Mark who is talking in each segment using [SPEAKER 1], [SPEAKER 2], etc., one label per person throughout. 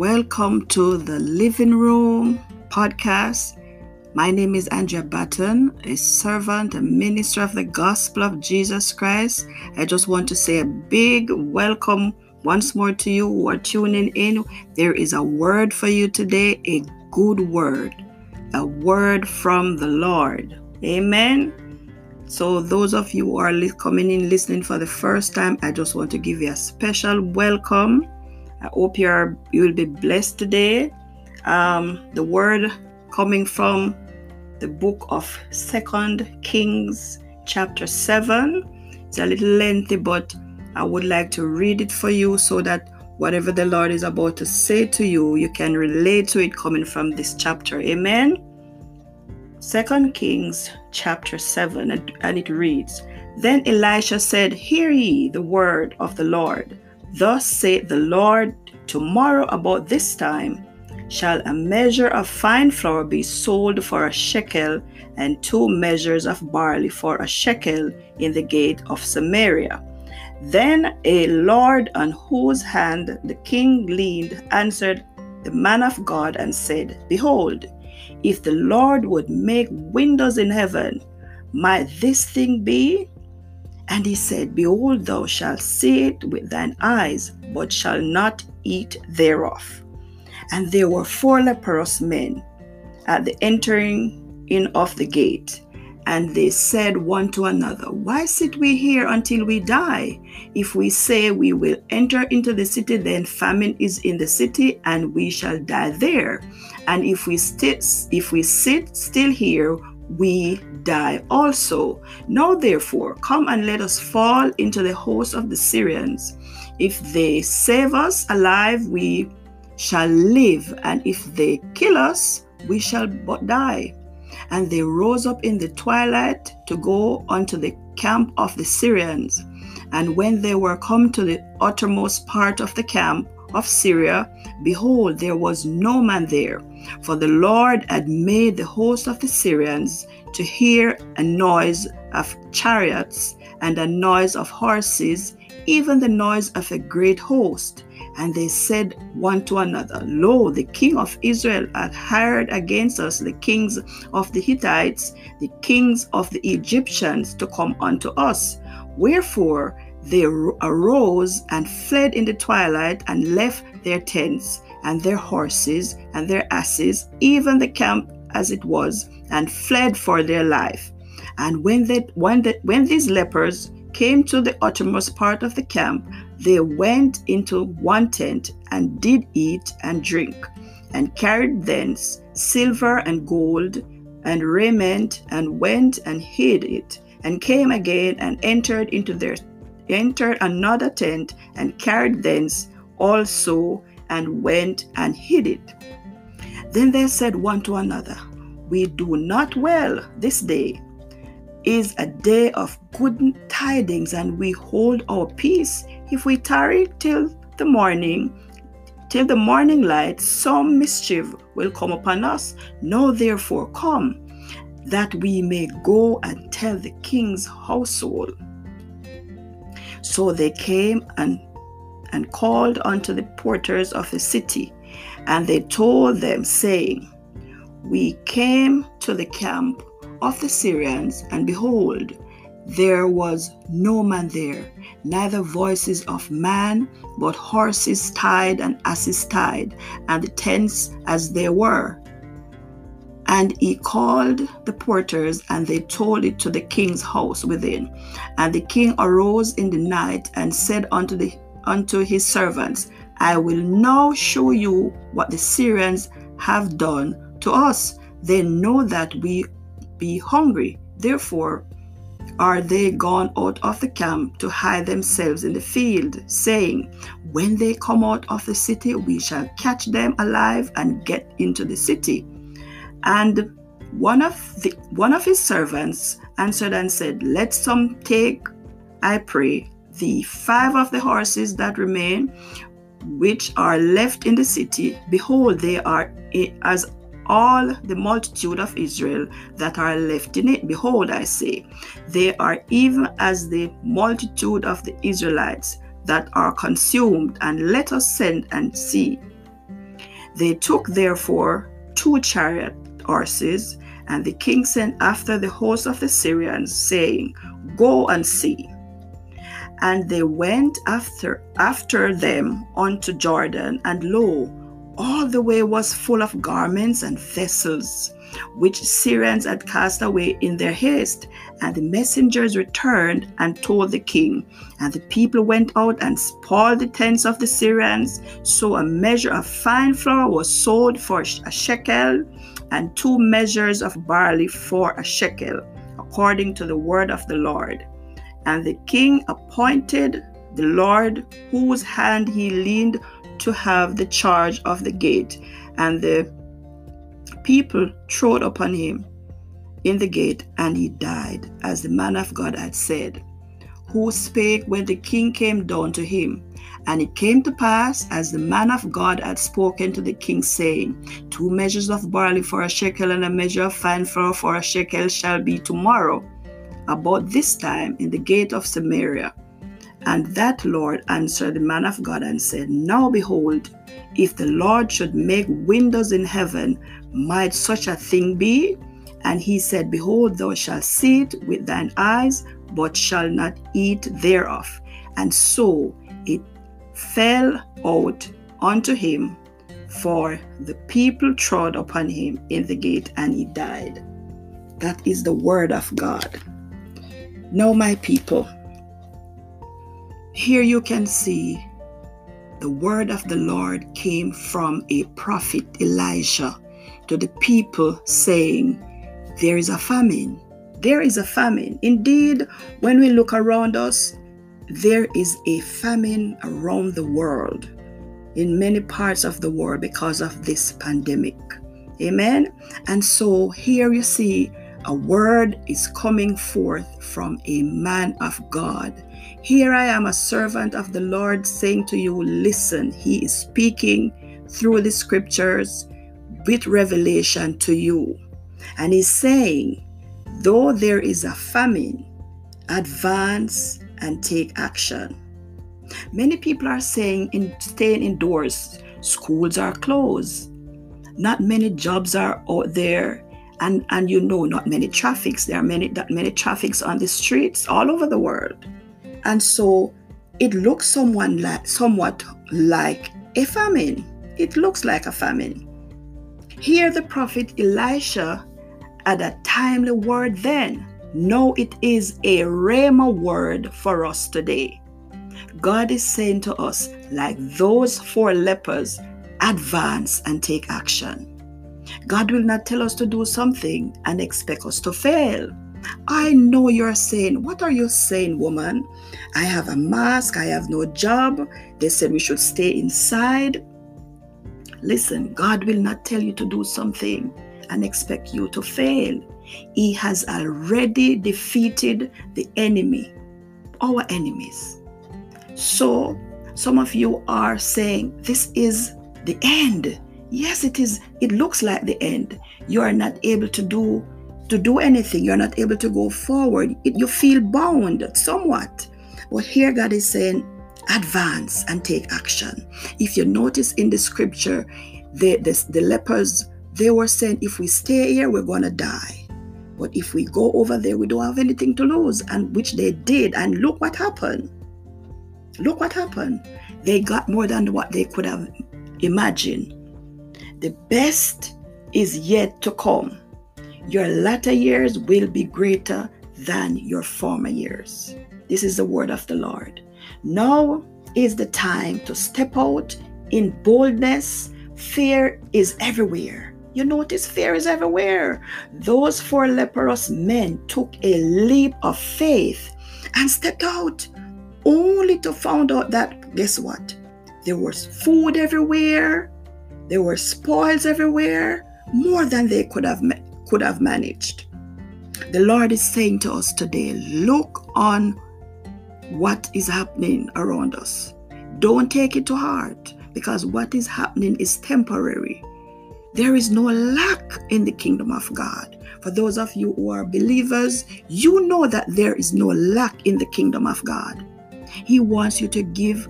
[SPEAKER 1] Welcome to the Living Room podcast. My name is Andrea Batten, a servant, a minister of the gospel of Jesus Christ. I just want to say a big welcome once more to you who are tuning in. There is a word for you today, a good word, a word from the Lord. Amen. So, those of you who are coming in listening for the first time, I just want to give you a special welcome. I hope you are you will be blessed today. Um, the word coming from the book of Second Kings, chapter seven. It's a little lengthy, but I would like to read it for you so that whatever the Lord is about to say to you, you can relate to it coming from this chapter. Amen. Second Kings chapter 7 and it reads Then Elisha said, Hear ye the word of the Lord. Thus saith the Lord, Tomorrow about this time shall a measure of fine flour be sold for a shekel, and two measures of barley for a shekel in the gate of Samaria. Then a lord on whose hand the king leaned answered the man of God and said, Behold, if the Lord would make windows in heaven, might this thing be? And he said, Behold, thou shalt see it with thine eyes, but shalt not eat thereof. And there were four leprous men at the entering in of the gate. And they said one to another, Why sit we here until we die? If we say we will enter into the city, then famine is in the city, and we shall die there. And if we sit, if we sit still here, we die also. Now, therefore, come and let us fall into the host of the Syrians. If they save us alive, we shall live, and if they kill us, we shall but die. And they rose up in the twilight to go unto the camp of the Syrians. And when they were come to the uttermost part of the camp of Syria, behold, there was no man there for the Lord had made the host of the Syrians to hear a noise of chariots and a noise of horses, even the noise of a great host. And they said one to another, Lo, the king of Israel hath hired against us the kings of the Hittites, the kings of the Egyptians to come unto us. Wherefore they arose and fled in the twilight and left their tents and their horses and their asses, even the camp as it was, and fled for their life. And when, they, when, the, when these lepers came to the uttermost part of the camp, they went into one tent and did eat and drink, and carried thence silver and gold and raiment, and went and hid it, and came again and entered into their entered another tent and carried thence also and went and hid it. Then they said one to another, We do not well this day is a day of good tidings, and we hold our peace. If we tarry till the morning, till the morning light, some mischief will come upon us. Now, therefore, come, that we may go and tell the king's household. So they came and and called unto the porters of the city, and they told them, saying, We came to the camp of the Syrians, and behold, there was no man there, neither voices of man, but horses tied and asses tied, and the tents as they were. And he called the porters, and they told it to the king's house within. And the king arose in the night and said unto the unto his servants, I will now show you what the Syrians have done to us. They know that we be hungry. Therefore, are they gone out of the camp to hide themselves in the field, saying, When they come out of the city, we shall catch them alive and get into the city. And one of the one of his servants answered and said, Let some take, I pray, the five of the horses that remain, which are left in the city, behold, they are as all the multitude of Israel that are left in it. Behold, I say, they are even as the multitude of the Israelites that are consumed, and let us send and see. They took therefore two chariot horses, and the king sent after the host of the Syrians, saying, Go and see. And they went after after them unto Jordan, and lo, all the way was full of garments and vessels, which Syrians had cast away in their haste. And the messengers returned and told the king. And the people went out and spoiled the tents of the Syrians. So a measure of fine flour was sold for a shekel, and two measures of barley for a shekel, according to the word of the Lord. And the king appointed the Lord, whose hand he leaned to have the charge of the gate. And the people trod upon him in the gate, and he died, as the man of God had said, who spake when the king came down to him. And it came to pass, as the man of God had spoken to the king, saying, Two measures of barley for a shekel and a measure of fine flour for a shekel shall be tomorrow, about this time in the gate of Samaria. And that Lord answered the man of God and said, Now behold, if the Lord should make windows in heaven, might such a thing be? And he said, Behold, thou shalt see it with thine eyes, but shall not eat thereof. And so it fell out unto him, for the people trod upon him in the gate, and he died. That is the word of God. Now, my people, here you can see the word of the Lord came from a prophet Elijah to the people saying, There is a famine. There is a famine. Indeed, when we look around us, there is a famine around the world, in many parts of the world, because of this pandemic. Amen. And so here you see a word is coming forth from a man of God here I am, a servant of the Lord, saying to you, listen. He is speaking through the scriptures with revelation to you. And he's saying, though there is a famine, advance and take action. Many people are saying in staying indoors, schools are closed. Not many jobs are out there. And, and you know, not many traffics. There are many that many traffics on the streets all over the world. And so it looks someone like somewhat like a famine. It looks like a famine. Here the prophet Elisha had a timely word then. no it is a rhema word for us today. God is saying to us, like those four lepers, advance and take action. God will not tell us to do something and expect us to fail. I know you're saying, What are you saying, woman? I have a mask, I have no job. They said we should stay inside. Listen, God will not tell you to do something and expect you to fail. He has already defeated the enemy, our enemies. So, some of you are saying, This is the end. Yes, it is. It looks like the end. You are not able to do to do anything. You're not able to go forward. You feel bound somewhat. But here God is saying, advance and take action. If you notice in the scripture, the, the, the lepers, they were saying, if we stay here, we're going to die. But if we go over there, we don't have anything to lose. And which they did. And look what happened. Look what happened. They got more than what they could have imagined. The best is yet to come. Your latter years will be greater than your former years. This is the word of the Lord. Now is the time to step out in boldness. Fear is everywhere. You notice fear is everywhere. Those four leprous men took a leap of faith and stepped out only to find out that guess what? There was food everywhere. There were spoils everywhere, more than they could have could have managed. The Lord is saying to us today look on what is happening around us. Don't take it to heart because what is happening is temporary. There is no lack in the kingdom of God. For those of you who are believers, you know that there is no lack in the kingdom of God. He wants you to give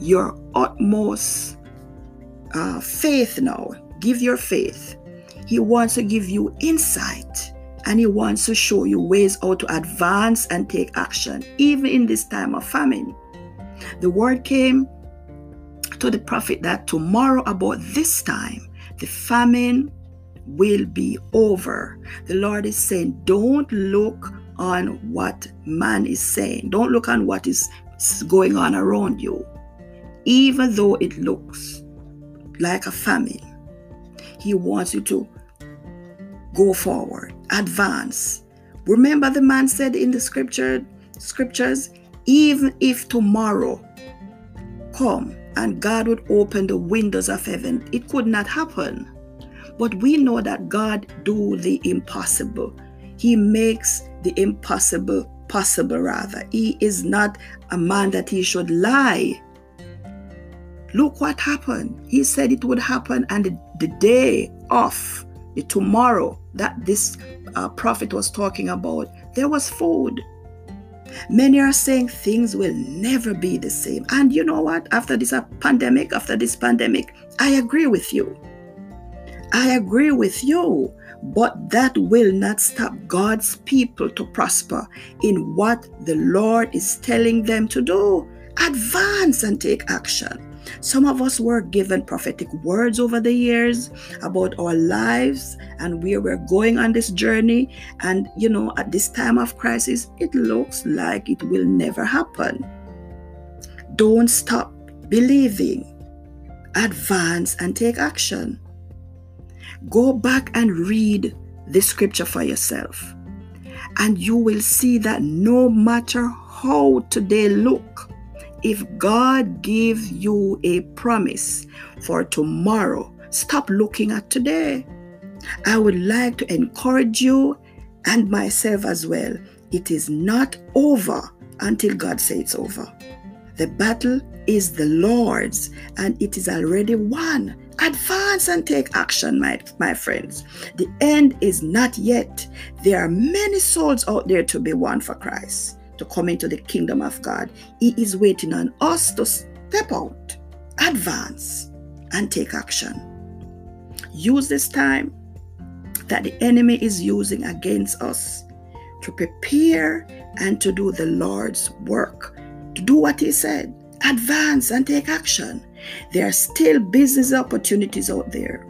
[SPEAKER 1] your utmost uh, faith now. Give your faith. He wants to give you insight and He wants to show you ways how to advance and take action, even in this time of famine. The word came to the prophet that tomorrow, about this time, the famine will be over. The Lord is saying, Don't look on what man is saying, don't look on what is going on around you, even though it looks like a family. He wants you to go forward, advance. Remember the man said in the scripture scriptures, even if tomorrow come and God would open the windows of heaven, it could not happen. But we know that God do the impossible. He makes the impossible possible rather. He is not a man that he should lie. Look what happened. He said it would happen and the, the day of the tomorrow that this uh, prophet was talking about, there was food. Many are saying things will never be the same. And you know what? After this pandemic, after this pandemic, I agree with you. I agree with you. But that will not stop God's people to prosper in what the Lord is telling them to do. Advance and take action. Some of us were given prophetic words over the years about our lives and where we're going on this journey. And, you know, at this time of crisis, it looks like it will never happen. Don't stop believing, advance and take action. Go back and read the scripture for yourself, and you will see that no matter how today look, if God gives you a promise for tomorrow, stop looking at today. I would like to encourage you and myself as well. It is not over until God says it's over. The battle is the Lord's and it is already won. Advance and take action, my, my friends. The end is not yet. There are many souls out there to be won for Christ to come into the kingdom of God. He is waiting on us to step out, advance, and take action. Use this time that the enemy is using against us to prepare and to do the Lord's work, to do what He said, advance and take action. There are still business opportunities out there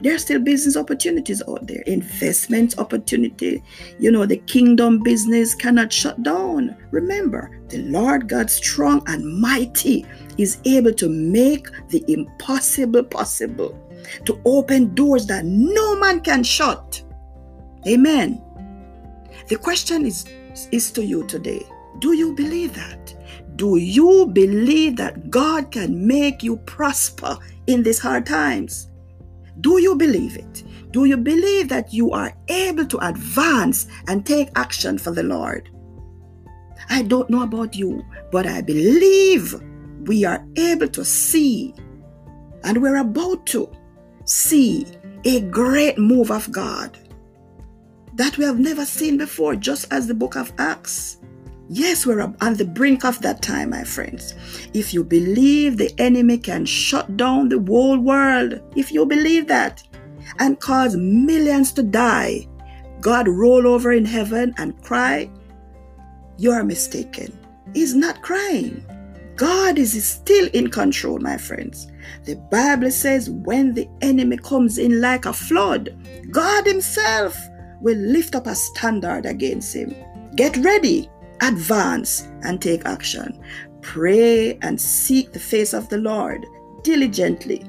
[SPEAKER 1] there are still business opportunities out there, investment opportunity. You know, the kingdom business cannot shut down. Remember, the Lord God strong and mighty is able to make the impossible possible, to open doors that no man can shut. Amen. The question is, is to you today. Do you believe that? Do you believe that God can make you prosper in these hard times? Do you believe it? Do you believe that you are able to advance and take action for the Lord? I don't know about you, but I believe we are able to see, and we're about to see a great move of God that we have never seen before, just as the book of Acts Yes, we're on the brink of that time, my friends. If you believe the enemy can shut down the whole world, if you believe that, and cause millions to die, God roll over in heaven and cry, you are mistaken. He's not crying. God is still in control, my friends. The Bible says when the enemy comes in like a flood, God Himself will lift up a standard against him. Get ready advance and take action. Pray and seek the face of the Lord diligently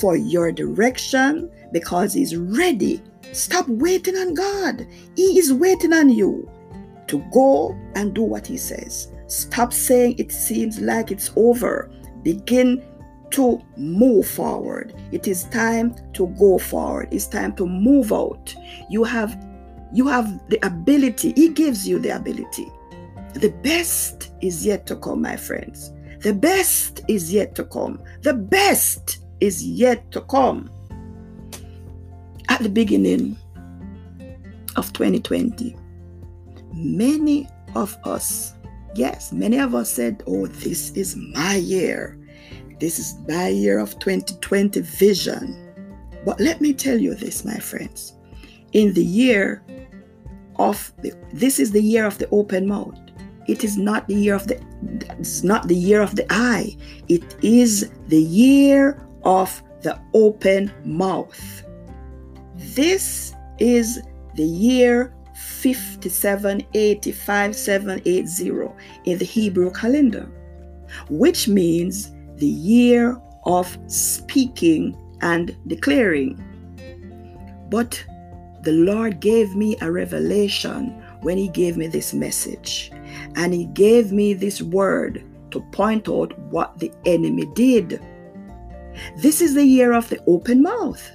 [SPEAKER 1] for your direction because He's ready. Stop waiting on God, He is waiting on you to go and do what He says. Stop saying it seems like it's over. Begin to move forward. It is time to go forward. It's time to move out. You have you have the ability. He gives you the ability. The best is yet to come, my friends. The best is yet to come. The best is yet to come. At the beginning of 2020, many of us, yes, many of us said, Oh, this is my year. This is my year of 2020 vision. But let me tell you this, my friends. In the year of the, this is the year of the open mouth. It is not the year of the it's not the year of the eye. It is the year of the open mouth. This is the year 5785780 in the Hebrew calendar, which means the year of speaking and declaring. But the Lord gave me a revelation when He gave me this message. And He gave me this word to point out what the enemy did. This is the year of the open mouth.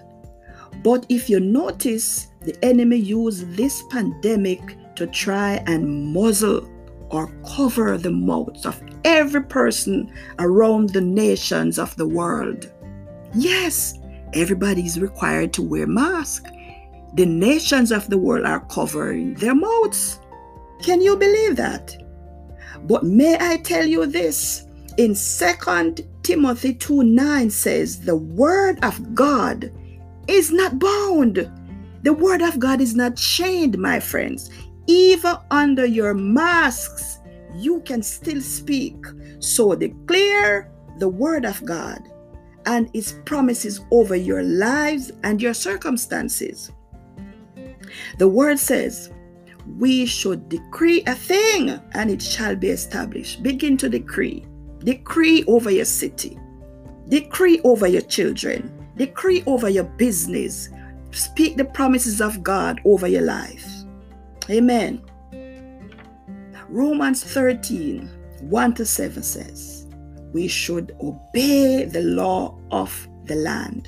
[SPEAKER 1] But if you notice, the enemy used this pandemic to try and muzzle or cover the mouths of every person around the nations of the world. Yes, everybody is required to wear mask. The nations of the world are covering their mouths. Can you believe that? But may I tell you this? In 2 Timothy 2 9 says, The word of God is not bound. The word of God is not chained, my friends. Even under your masks, you can still speak. So declare the word of God and its promises over your lives and your circumstances. The word says, we should decree a thing and it shall be established. Begin to decree. Decree over your city. Decree over your children. Decree over your business. Speak the promises of God over your life. Amen. Romans 13 1 to 7 says, We should obey the law of the land.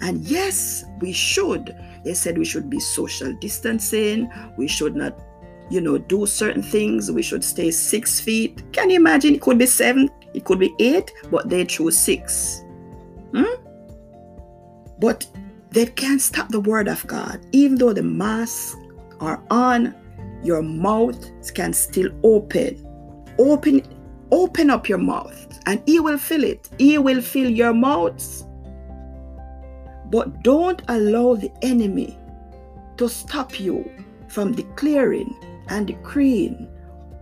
[SPEAKER 1] And yes, we should. They said we should be social distancing. We should not, you know, do certain things. We should stay six feet. Can you imagine? It could be seven, it could be eight, but they chose six. Hmm? But they can't stop the word of God. Even though the masks are on, your mouth can still open. Open open up your mouth and he will fill it. He will fill your mouths. But don't allow the enemy to stop you from declaring and decreeing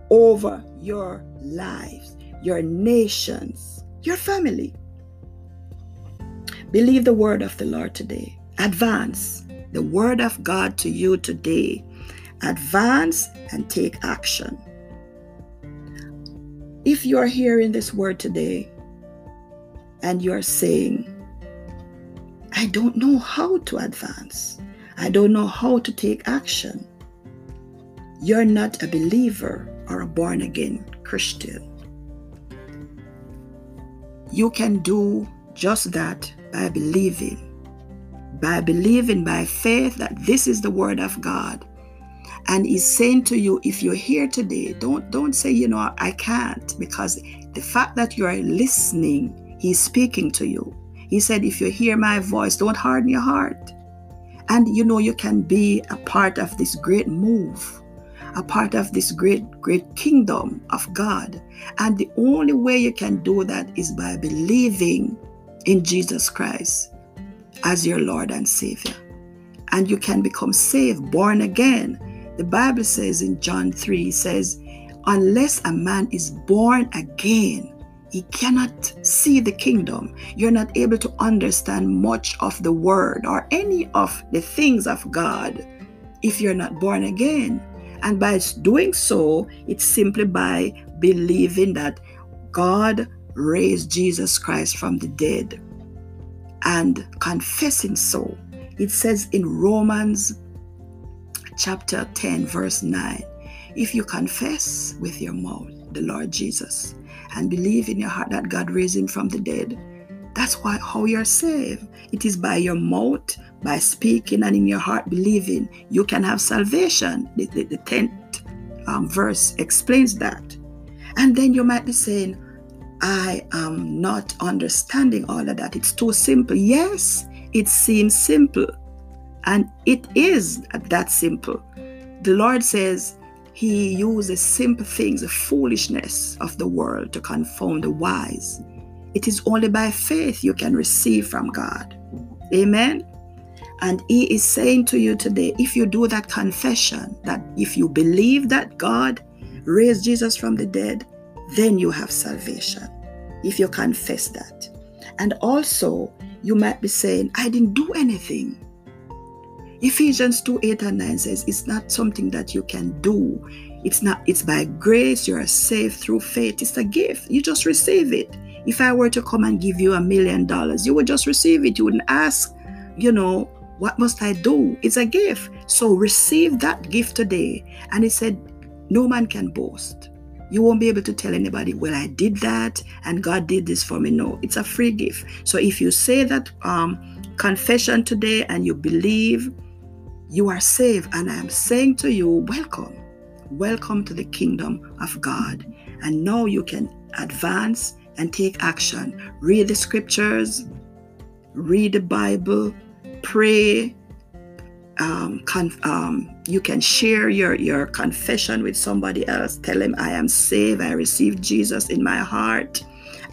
[SPEAKER 1] over your lives, your nations, your family. Believe the word of the Lord today. Advance the word of God to you today. Advance and take action. If you are hearing this word today and you are saying, I don't know how to advance, I don't know how to take action, you're not a believer or a born again Christian. You can do just that by believing. By believing by faith that this is the word of God. And he's saying to you, if you're here today, don't don't say, you know, I can't, because the fact that you are listening, he's speaking to you. He said, if you hear my voice, don't harden your heart. And you know, you can be a part of this great move a part of this great, great kingdom of God. And the only way you can do that is by believing in Jesus Christ as your Lord and Savior. And you can become saved, born again. The Bible says in John 3 says, unless a man is born again, he cannot see the kingdom. You're not able to understand much of the word or any of the things of God if you're not born again. And by doing so, it's simply by believing that God raised Jesus Christ from the dead and confessing so. It says in Romans chapter 10, verse 9 if you confess with your mouth the Lord Jesus and believe in your heart that God raised him from the dead, that's why how you're saved. It is by your mouth, by speaking, and in your heart believing. You can have salvation. The, the, the 10th um, verse explains that. And then you might be saying, I am not understanding all of that. It's too simple. Yes, it seems simple. And it is that simple. The Lord says He uses simple things, the foolishness of the world, to confound the wise. It is only by faith you can receive from God. Amen. And He is saying to you today if you do that confession, that if you believe that God raised Jesus from the dead, then you have salvation. If you confess that. And also, you might be saying, I didn't do anything. Ephesians 2 8 and 9 says it's not something that you can do. It's not, it's by grace you are saved through faith. It's a gift. You just receive it. If I were to come and give you a million dollars, you would just receive it. You wouldn't ask, you know, what must I do? It's a gift. So receive that gift today. And he said, No man can boast. You won't be able to tell anybody, well, I did that and God did this for me. No, it's a free gift. So if you say that um, confession today and you believe, you are saved. And I am saying to you, welcome. Welcome to the kingdom of God. And now you can advance and take action. Read the scriptures, read the Bible, pray. Um, con- um, you can share your, your confession with somebody else. Tell them, I am saved. I received Jesus in my heart.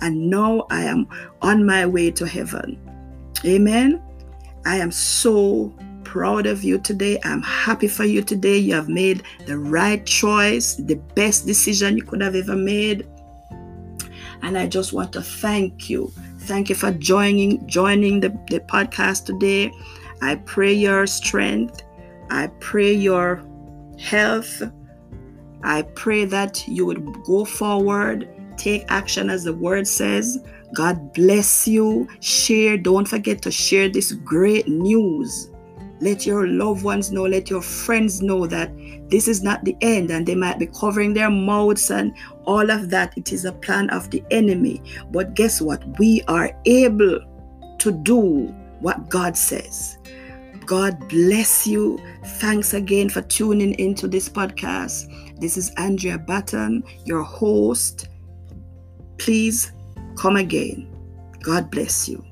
[SPEAKER 1] And now I am on my way to heaven. Amen. I am so proud of you today. I'm happy for you today. You have made the right choice, the best decision you could have ever made. And I just want to thank you. Thank you for joining joining the, the podcast today. I pray your strength. I pray your health. I pray that you would go forward, take action as the word says. God bless you. Share. Don't forget to share this great news. Let your loved ones know, let your friends know that this is not the end, and they might be covering their mouths and all of that. It is a plan of the enemy. But guess what? We are able to do what God says. God bless you. Thanks again for tuning into this podcast. This is Andrea Batten, your host. Please come again. God bless you